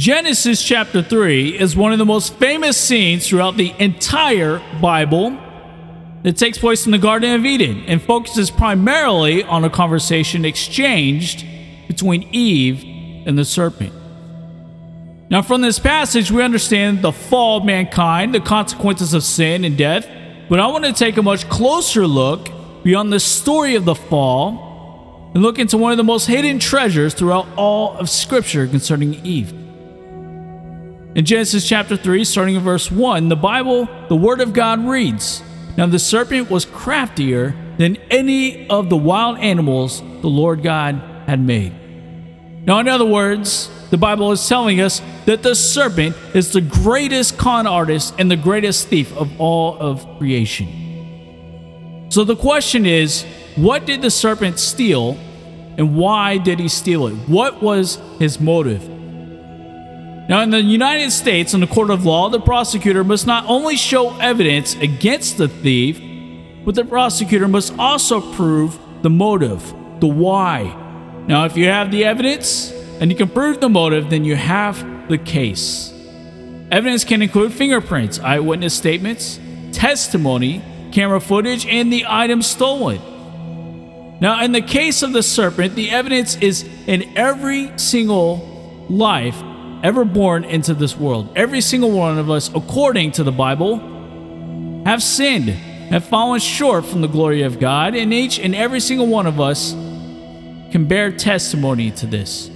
Genesis chapter 3 is one of the most famous scenes throughout the entire Bible. It takes place in the Garden of Eden and focuses primarily on a conversation exchanged between Eve and the serpent. Now, from this passage, we understand the fall of mankind, the consequences of sin and death, but I want to take a much closer look beyond the story of the fall and look into one of the most hidden treasures throughout all of Scripture concerning Eve. In Genesis chapter 3, starting in verse 1, the Bible, the Word of God reads Now the serpent was craftier than any of the wild animals the Lord God had made. Now, in other words, the Bible is telling us that the serpent is the greatest con artist and the greatest thief of all of creation. So the question is what did the serpent steal and why did he steal it? What was his motive? Now, in the United States, in the court of law, the prosecutor must not only show evidence against the thief, but the prosecutor must also prove the motive, the why. Now, if you have the evidence and you can prove the motive, then you have the case. Evidence can include fingerprints, eyewitness statements, testimony, camera footage, and the item stolen. Now, in the case of the serpent, the evidence is in every single life ever born into this world. Every single one of us, according to the Bible, have sinned, have fallen short from the glory of God, and each and every single one of us can bear testimony to this.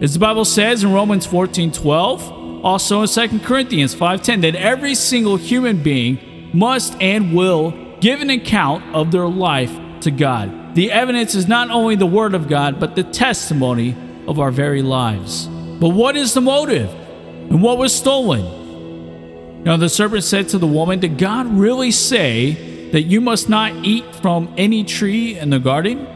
As the Bible says in Romans 14 12, also in 2 Corinthians 5:10, that every single human being must and will give an account of their life to God. The evidence is not only the Word of God, but the testimony of our very lives. But what is the motive? And what was stolen? Now the serpent said to the woman, Did God really say that you must not eat from any tree in the garden?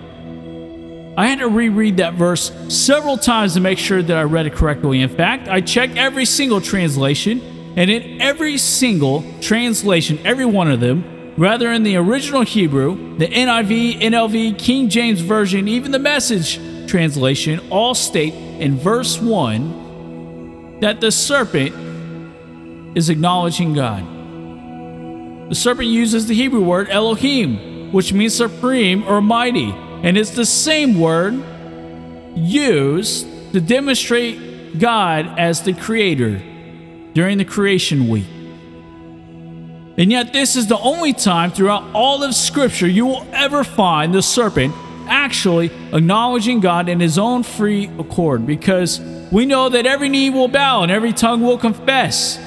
I had to reread that verse several times to make sure that I read it correctly. In fact, I checked every single translation, and in every single translation, every one of them, rather in the original Hebrew, the NIV, NLV, King James Version, even the message translation, all state in verse 1 that the serpent is acknowledging God. The serpent uses the Hebrew word Elohim, which means supreme or mighty, and it's the same word used to demonstrate God as the creator during the creation week. And yet, this is the only time throughout all of Scripture you will ever find the serpent actually acknowledging God in his own free accord because we know that every knee will bow and every tongue will confess.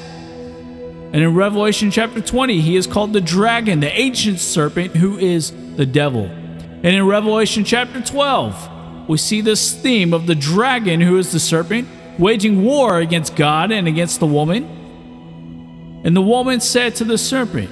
And in Revelation chapter 20, he is called the dragon, the ancient serpent, who is the devil. And in Revelation chapter 12, we see this theme of the dragon, who is the serpent, waging war against God and against the woman. And the woman said to the serpent,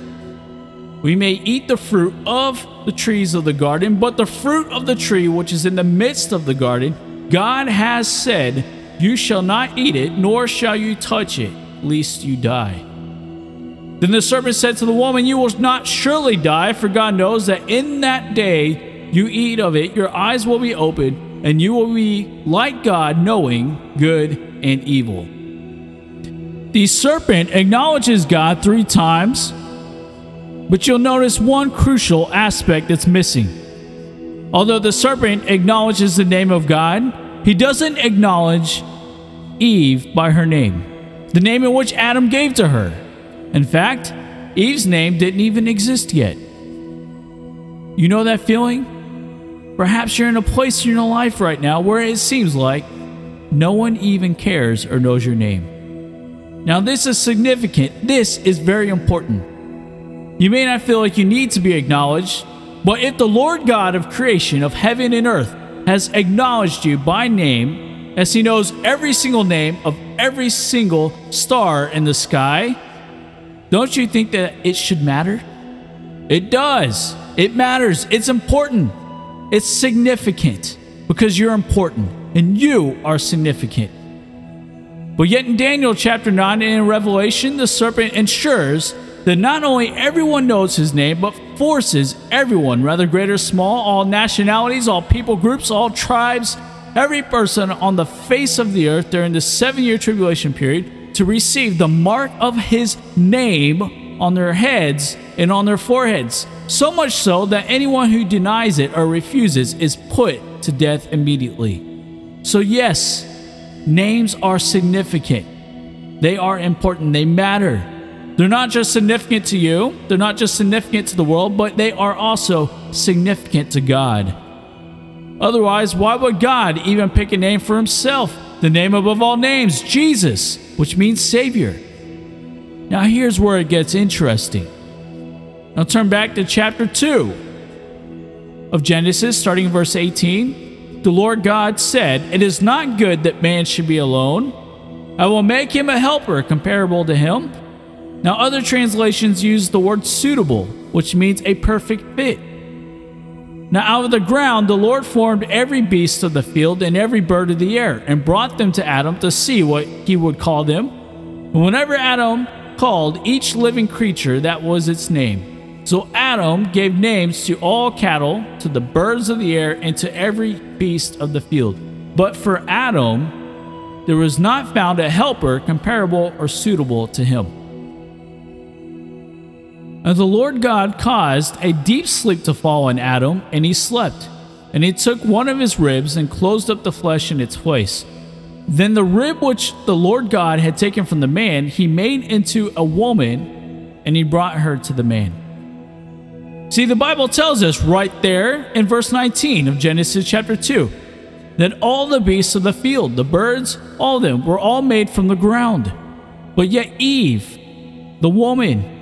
we may eat the fruit of the trees of the garden, but the fruit of the tree which is in the midst of the garden, God has said, You shall not eat it, nor shall you touch it, lest you die. Then the serpent said to the woman, You will not surely die, for God knows that in that day you eat of it, your eyes will be opened, and you will be like God, knowing good and evil. The serpent acknowledges God three times but you'll notice one crucial aspect that's missing. Although the serpent acknowledges the name of God, he doesn't acknowledge Eve by her name, the name in which Adam gave to her. In fact, Eve's name didn't even exist yet. You know that feeling? Perhaps you're in a place in your life right now where it seems like no one even cares or knows your name. Now, this is significant. This is very important. You may not feel like you need to be acknowledged, but if the Lord God of creation, of heaven and earth, has acknowledged you by name, as He knows every single name of every single star in the sky, don't you think that it should matter? It does. It matters. It's important. It's significant because you're important and you are significant. But yet in Daniel chapter 9 and in Revelation, the serpent ensures that not only everyone knows his name, but forces everyone, whether great or small, all nationalities, all people groups, all tribes, every person on the face of the earth during the seven year tribulation period to receive the mark of his name on their heads and on their foreheads. So much so that anyone who denies it or refuses is put to death immediately. So, yes, names are significant. They are important. They matter. They're not just significant to you, they're not just significant to the world, but they are also significant to God. Otherwise, why would God even pick a name for himself? The name above all names, Jesus, which means Savior. Now, here's where it gets interesting. Now, turn back to chapter 2 of Genesis, starting in verse 18. The Lord God said, It is not good that man should be alone. I will make him a helper comparable to him. Now, other translations use the word suitable, which means a perfect fit. Now, out of the ground, the Lord formed every beast of the field and every bird of the air, and brought them to Adam to see what he would call them. And whenever Adam called each living creature, that was its name. So Adam gave names to all cattle, to the birds of the air, and to every beast of the field. But for Adam, there was not found a helper comparable or suitable to him. And the Lord God caused a deep sleep to fall on Adam, and he slept. And he took one of his ribs and closed up the flesh in its place. Then the rib which the Lord God had taken from the man, he made into a woman, and he brought her to the man. See, the Bible tells us right there in verse 19 of Genesis chapter 2 that all the beasts of the field, the birds, all of them, were all made from the ground. But yet Eve, the woman,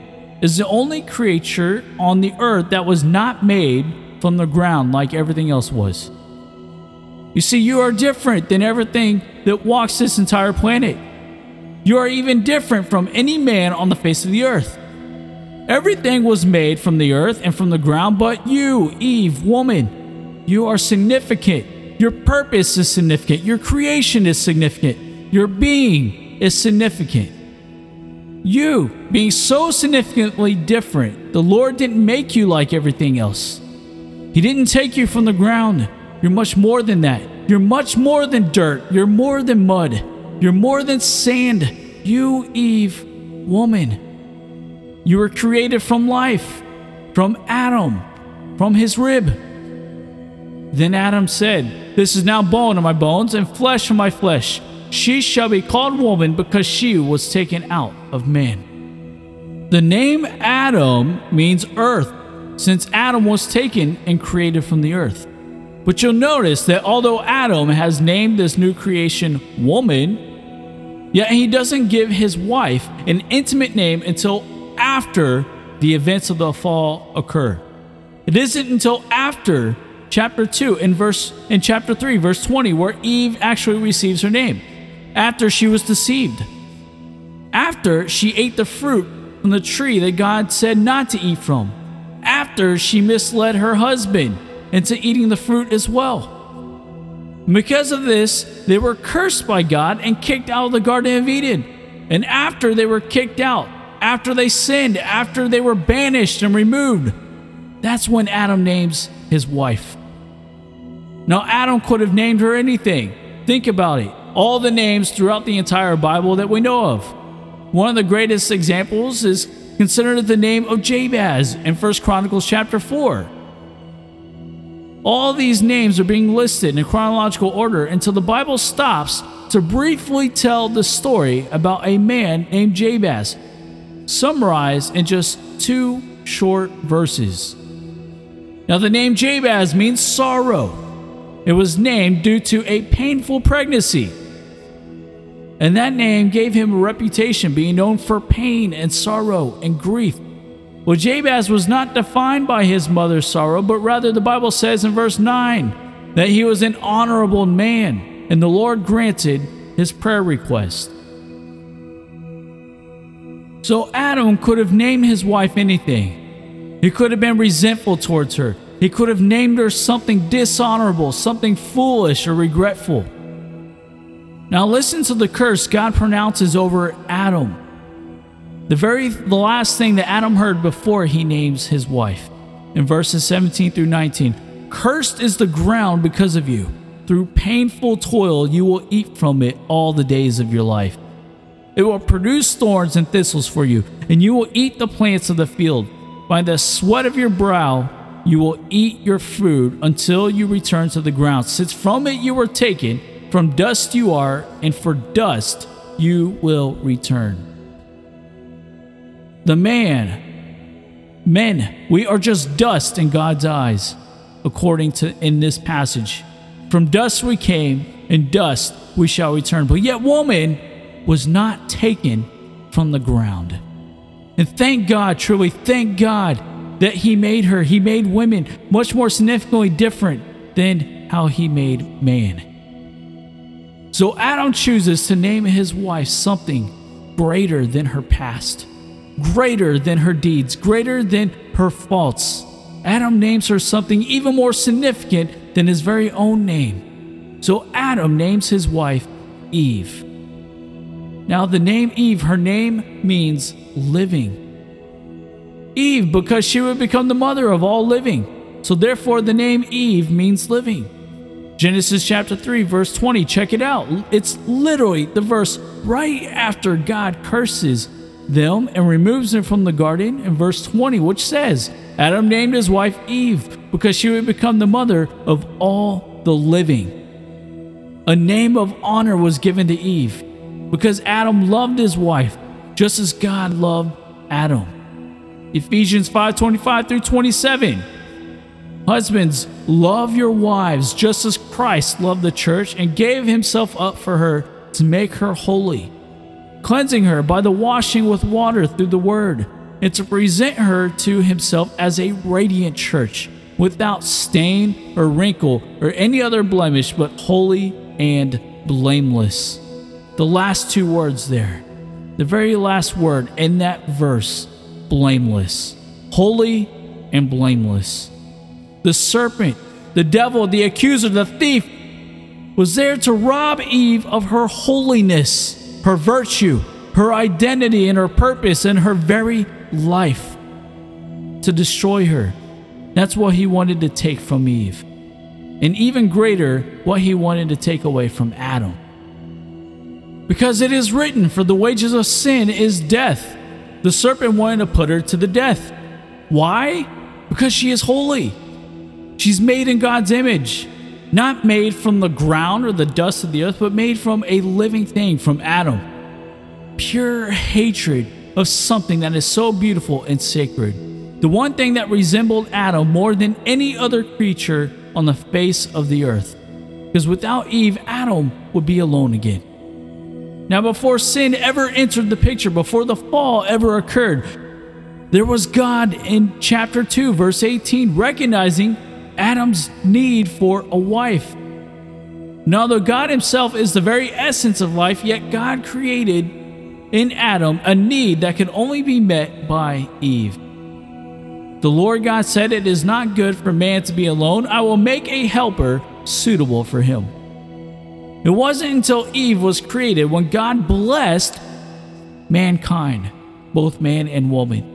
is the only creature on the earth that was not made from the ground like everything else was. You see, you are different than everything that walks this entire planet. You are even different from any man on the face of the earth. Everything was made from the earth and from the ground, but you, Eve, woman, you are significant. Your purpose is significant. Your creation is significant. Your being is significant. You, being so significantly different, the Lord didn't make you like everything else. He didn't take you from the ground. You're much more than that. You're much more than dirt. You're more than mud. You're more than sand. You, Eve, woman. You were created from life, from Adam, from his rib. Then Adam said, This is now bone of my bones and flesh of my flesh. She shall be called woman because she was taken out of man. The name Adam means earth, since Adam was taken and created from the earth. But you'll notice that although Adam has named this new creation woman, yet he doesn't give his wife an intimate name until after the events of the fall occur. It isn't until after chapter 2 in verse in chapter 3 verse 20 where Eve actually receives her name after she was deceived, after she ate the fruit from the tree that God said not to eat from, after she misled her husband into eating the fruit as well. Because of this, they were cursed by God and kicked out of the Garden of Eden. And after they were kicked out, after they sinned, after they were banished and removed, that's when Adam names his wife. Now, Adam could have named her anything. Think about it all the names throughout the entire Bible that we know of. One of the greatest examples is considered the name of Jabez in 1 Chronicles chapter 4. All these names are being listed in chronological order until the Bible stops to briefly tell the story about a man named Jabez, summarized in just two short verses. Now, the name Jabez means sorrow. It was named due to a painful pregnancy and that name gave him a reputation being known for pain and sorrow and grief. Well, Jabez was not defined by his mother's sorrow, but rather the Bible says in verse 9 that he was an honorable man, and the Lord granted his prayer request. So Adam could have named his wife anything. He could have been resentful towards her. He could have named her something dishonorable, something foolish or regretful. Now listen to the curse God pronounces over Adam. The very the last thing that Adam heard before he names his wife. In verses 17 through 19. Cursed is the ground because of you. through painful toil, you will eat from it all the days of your life. It will produce thorns and thistles for you, and you will eat the plants of the field. By the sweat of your brow, you will eat your food until you return to the ground, since from it you were taken, from dust you are, and for dust you will return. The man, men, we are just dust in God's eyes, according to in this passage. From dust we came, and dust we shall return. But yet, woman was not taken from the ground. And thank God, truly, thank God that He made her. He made women much more significantly different than how He made man. So Adam chooses to name his wife something greater than her past, greater than her deeds, greater than her faults. Adam names her something even more significant than his very own name. So Adam names his wife Eve. Now, the name Eve, her name means living. Eve, because she would become the mother of all living. So, therefore, the name Eve means living. Genesis chapter 3, verse 20, check it out. It's literally the verse right after God curses them and removes them from the garden in verse 20, which says, Adam named his wife Eve because she would become the mother of all the living. A name of honor was given to Eve because Adam loved his wife just as God loved Adam. Ephesians 5:25 through 27. Husbands, love your wives just as Christ loved the church and gave himself up for her to make her holy, cleansing her by the washing with water through the word, and to present her to himself as a radiant church, without stain or wrinkle or any other blemish, but holy and blameless. The last two words there, the very last word in that verse, blameless, holy and blameless. The serpent, the devil, the accuser, the thief was there to rob Eve of her holiness, her virtue, her identity, and her purpose, and her very life. To destroy her. That's what he wanted to take from Eve. And even greater, what he wanted to take away from Adam. Because it is written, For the wages of sin is death. The serpent wanted to put her to the death. Why? Because she is holy. She's made in God's image, not made from the ground or the dust of the earth, but made from a living thing, from Adam. Pure hatred of something that is so beautiful and sacred. The one thing that resembled Adam more than any other creature on the face of the earth. Because without Eve, Adam would be alone again. Now, before sin ever entered the picture, before the fall ever occurred, there was God in chapter 2, verse 18, recognizing Adam's need for a wife. Now, though God Himself is the very essence of life, yet God created in Adam a need that could only be met by Eve. The Lord God said, It is not good for man to be alone. I will make a helper suitable for him. It wasn't until Eve was created when God blessed mankind, both man and woman.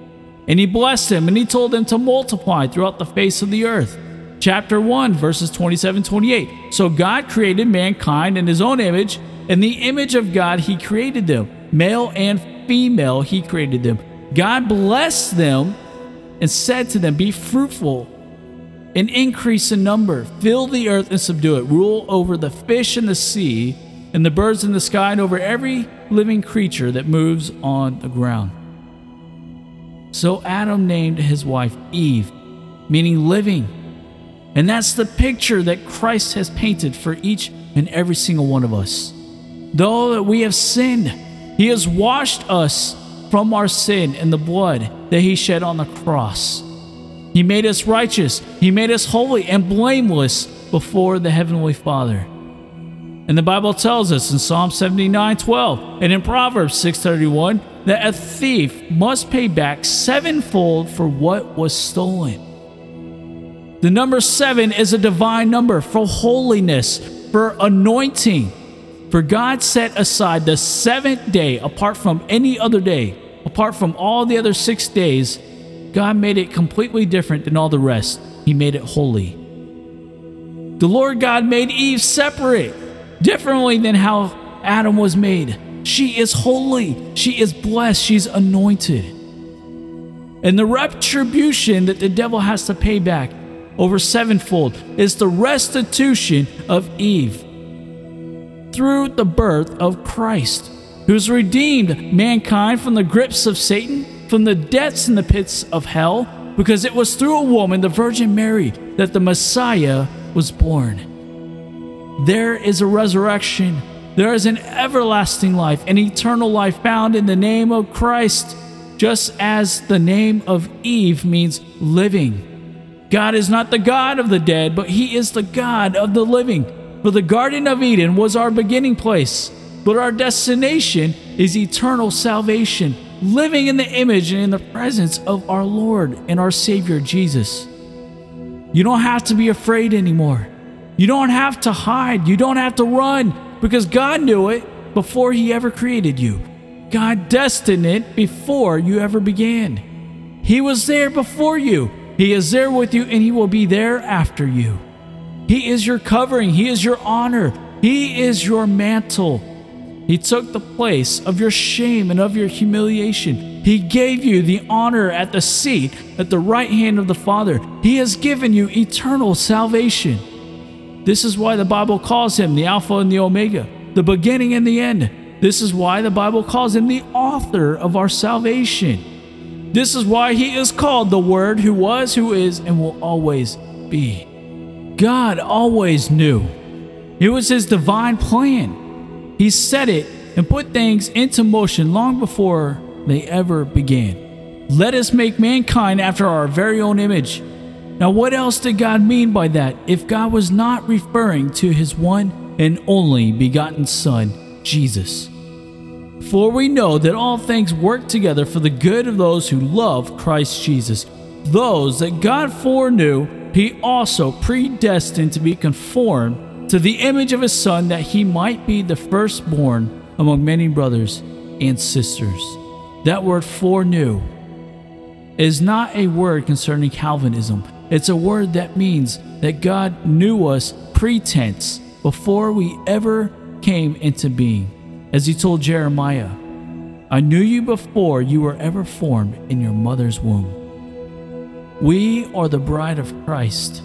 And he blessed them and he told them to multiply throughout the face of the earth. Chapter 1, verses 27 28. So God created mankind in his own image. In the image of God, he created them. Male and female, he created them. God blessed them and said to them, Be fruitful and increase in number, fill the earth and subdue it, rule over the fish in the sea and the birds in the sky and over every living creature that moves on the ground. So Adam named his wife Eve, meaning living. And that's the picture that Christ has painted for each and every single one of us. Though that we have sinned, he has washed us from our sin in the blood that he shed on the cross. He made us righteous. He made us holy and blameless before the Heavenly Father. And the Bible tells us in Psalm 79 12 and in Proverbs 631 that a thief must pay back sevenfold for what was stolen. The number seven is a divine number for holiness, for anointing. For God set aside the seventh day apart from any other day, apart from all the other six days God made it completely different than all the rest. He made it holy. The Lord God made Eve separate, differently than how Adam was made. She is holy, she is blessed, she's anointed. And the retribution that the devil has to pay back over sevenfold is the restitution of Eve through the birth of Christ, who's redeemed mankind from the grips of Satan, from the depths and the pits of hell, because it was through a woman, the Virgin Mary, that the Messiah was born. There is a resurrection. There is an everlasting life, an eternal life found in the name of Christ, just as the name of Eve means living. God is not the God of the dead, but He is the God of the living. For the Garden of Eden was our beginning place, but our destination is eternal salvation, living in the image and in the presence of our Lord and our Savior Jesus. You don't have to be afraid anymore. You don't have to hide. You don't have to run because God knew it before He ever created you. God destined it before you ever began. He was there before you. He is there with you and He will be there after you. He is your covering, He is your honor, He is your mantle. He took the place of your shame and of your humiliation. He gave you the honor at the seat at the right hand of the Father. He has given you eternal salvation. This is why the Bible calls him the Alpha and the Omega, the beginning and the end. This is why the Bible calls him the author of our salvation. This is why he is called the Word who was, who is, and will always be. God always knew. It was his divine plan. He set it and put things into motion long before they ever began. Let us make mankind after our very own image. Now, what else did God mean by that if God was not referring to his one and only begotten Son, Jesus? For we know that all things work together for the good of those who love Christ Jesus, those that God foreknew, he also predestined to be conformed to the image of his Son, that he might be the firstborn among many brothers and sisters. That word foreknew is not a word concerning Calvinism. It's a word that means that God knew us pretense before we ever came into being. As he told Jeremiah, I knew you before you were ever formed in your mother's womb. We are the bride of Christ.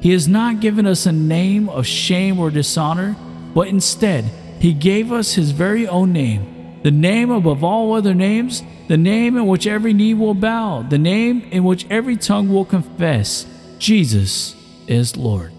He has not given us a name of shame or dishonor, but instead, He gave us His very own name, the name above all other names, the name in which every knee will bow, the name in which every tongue will confess Jesus is Lord.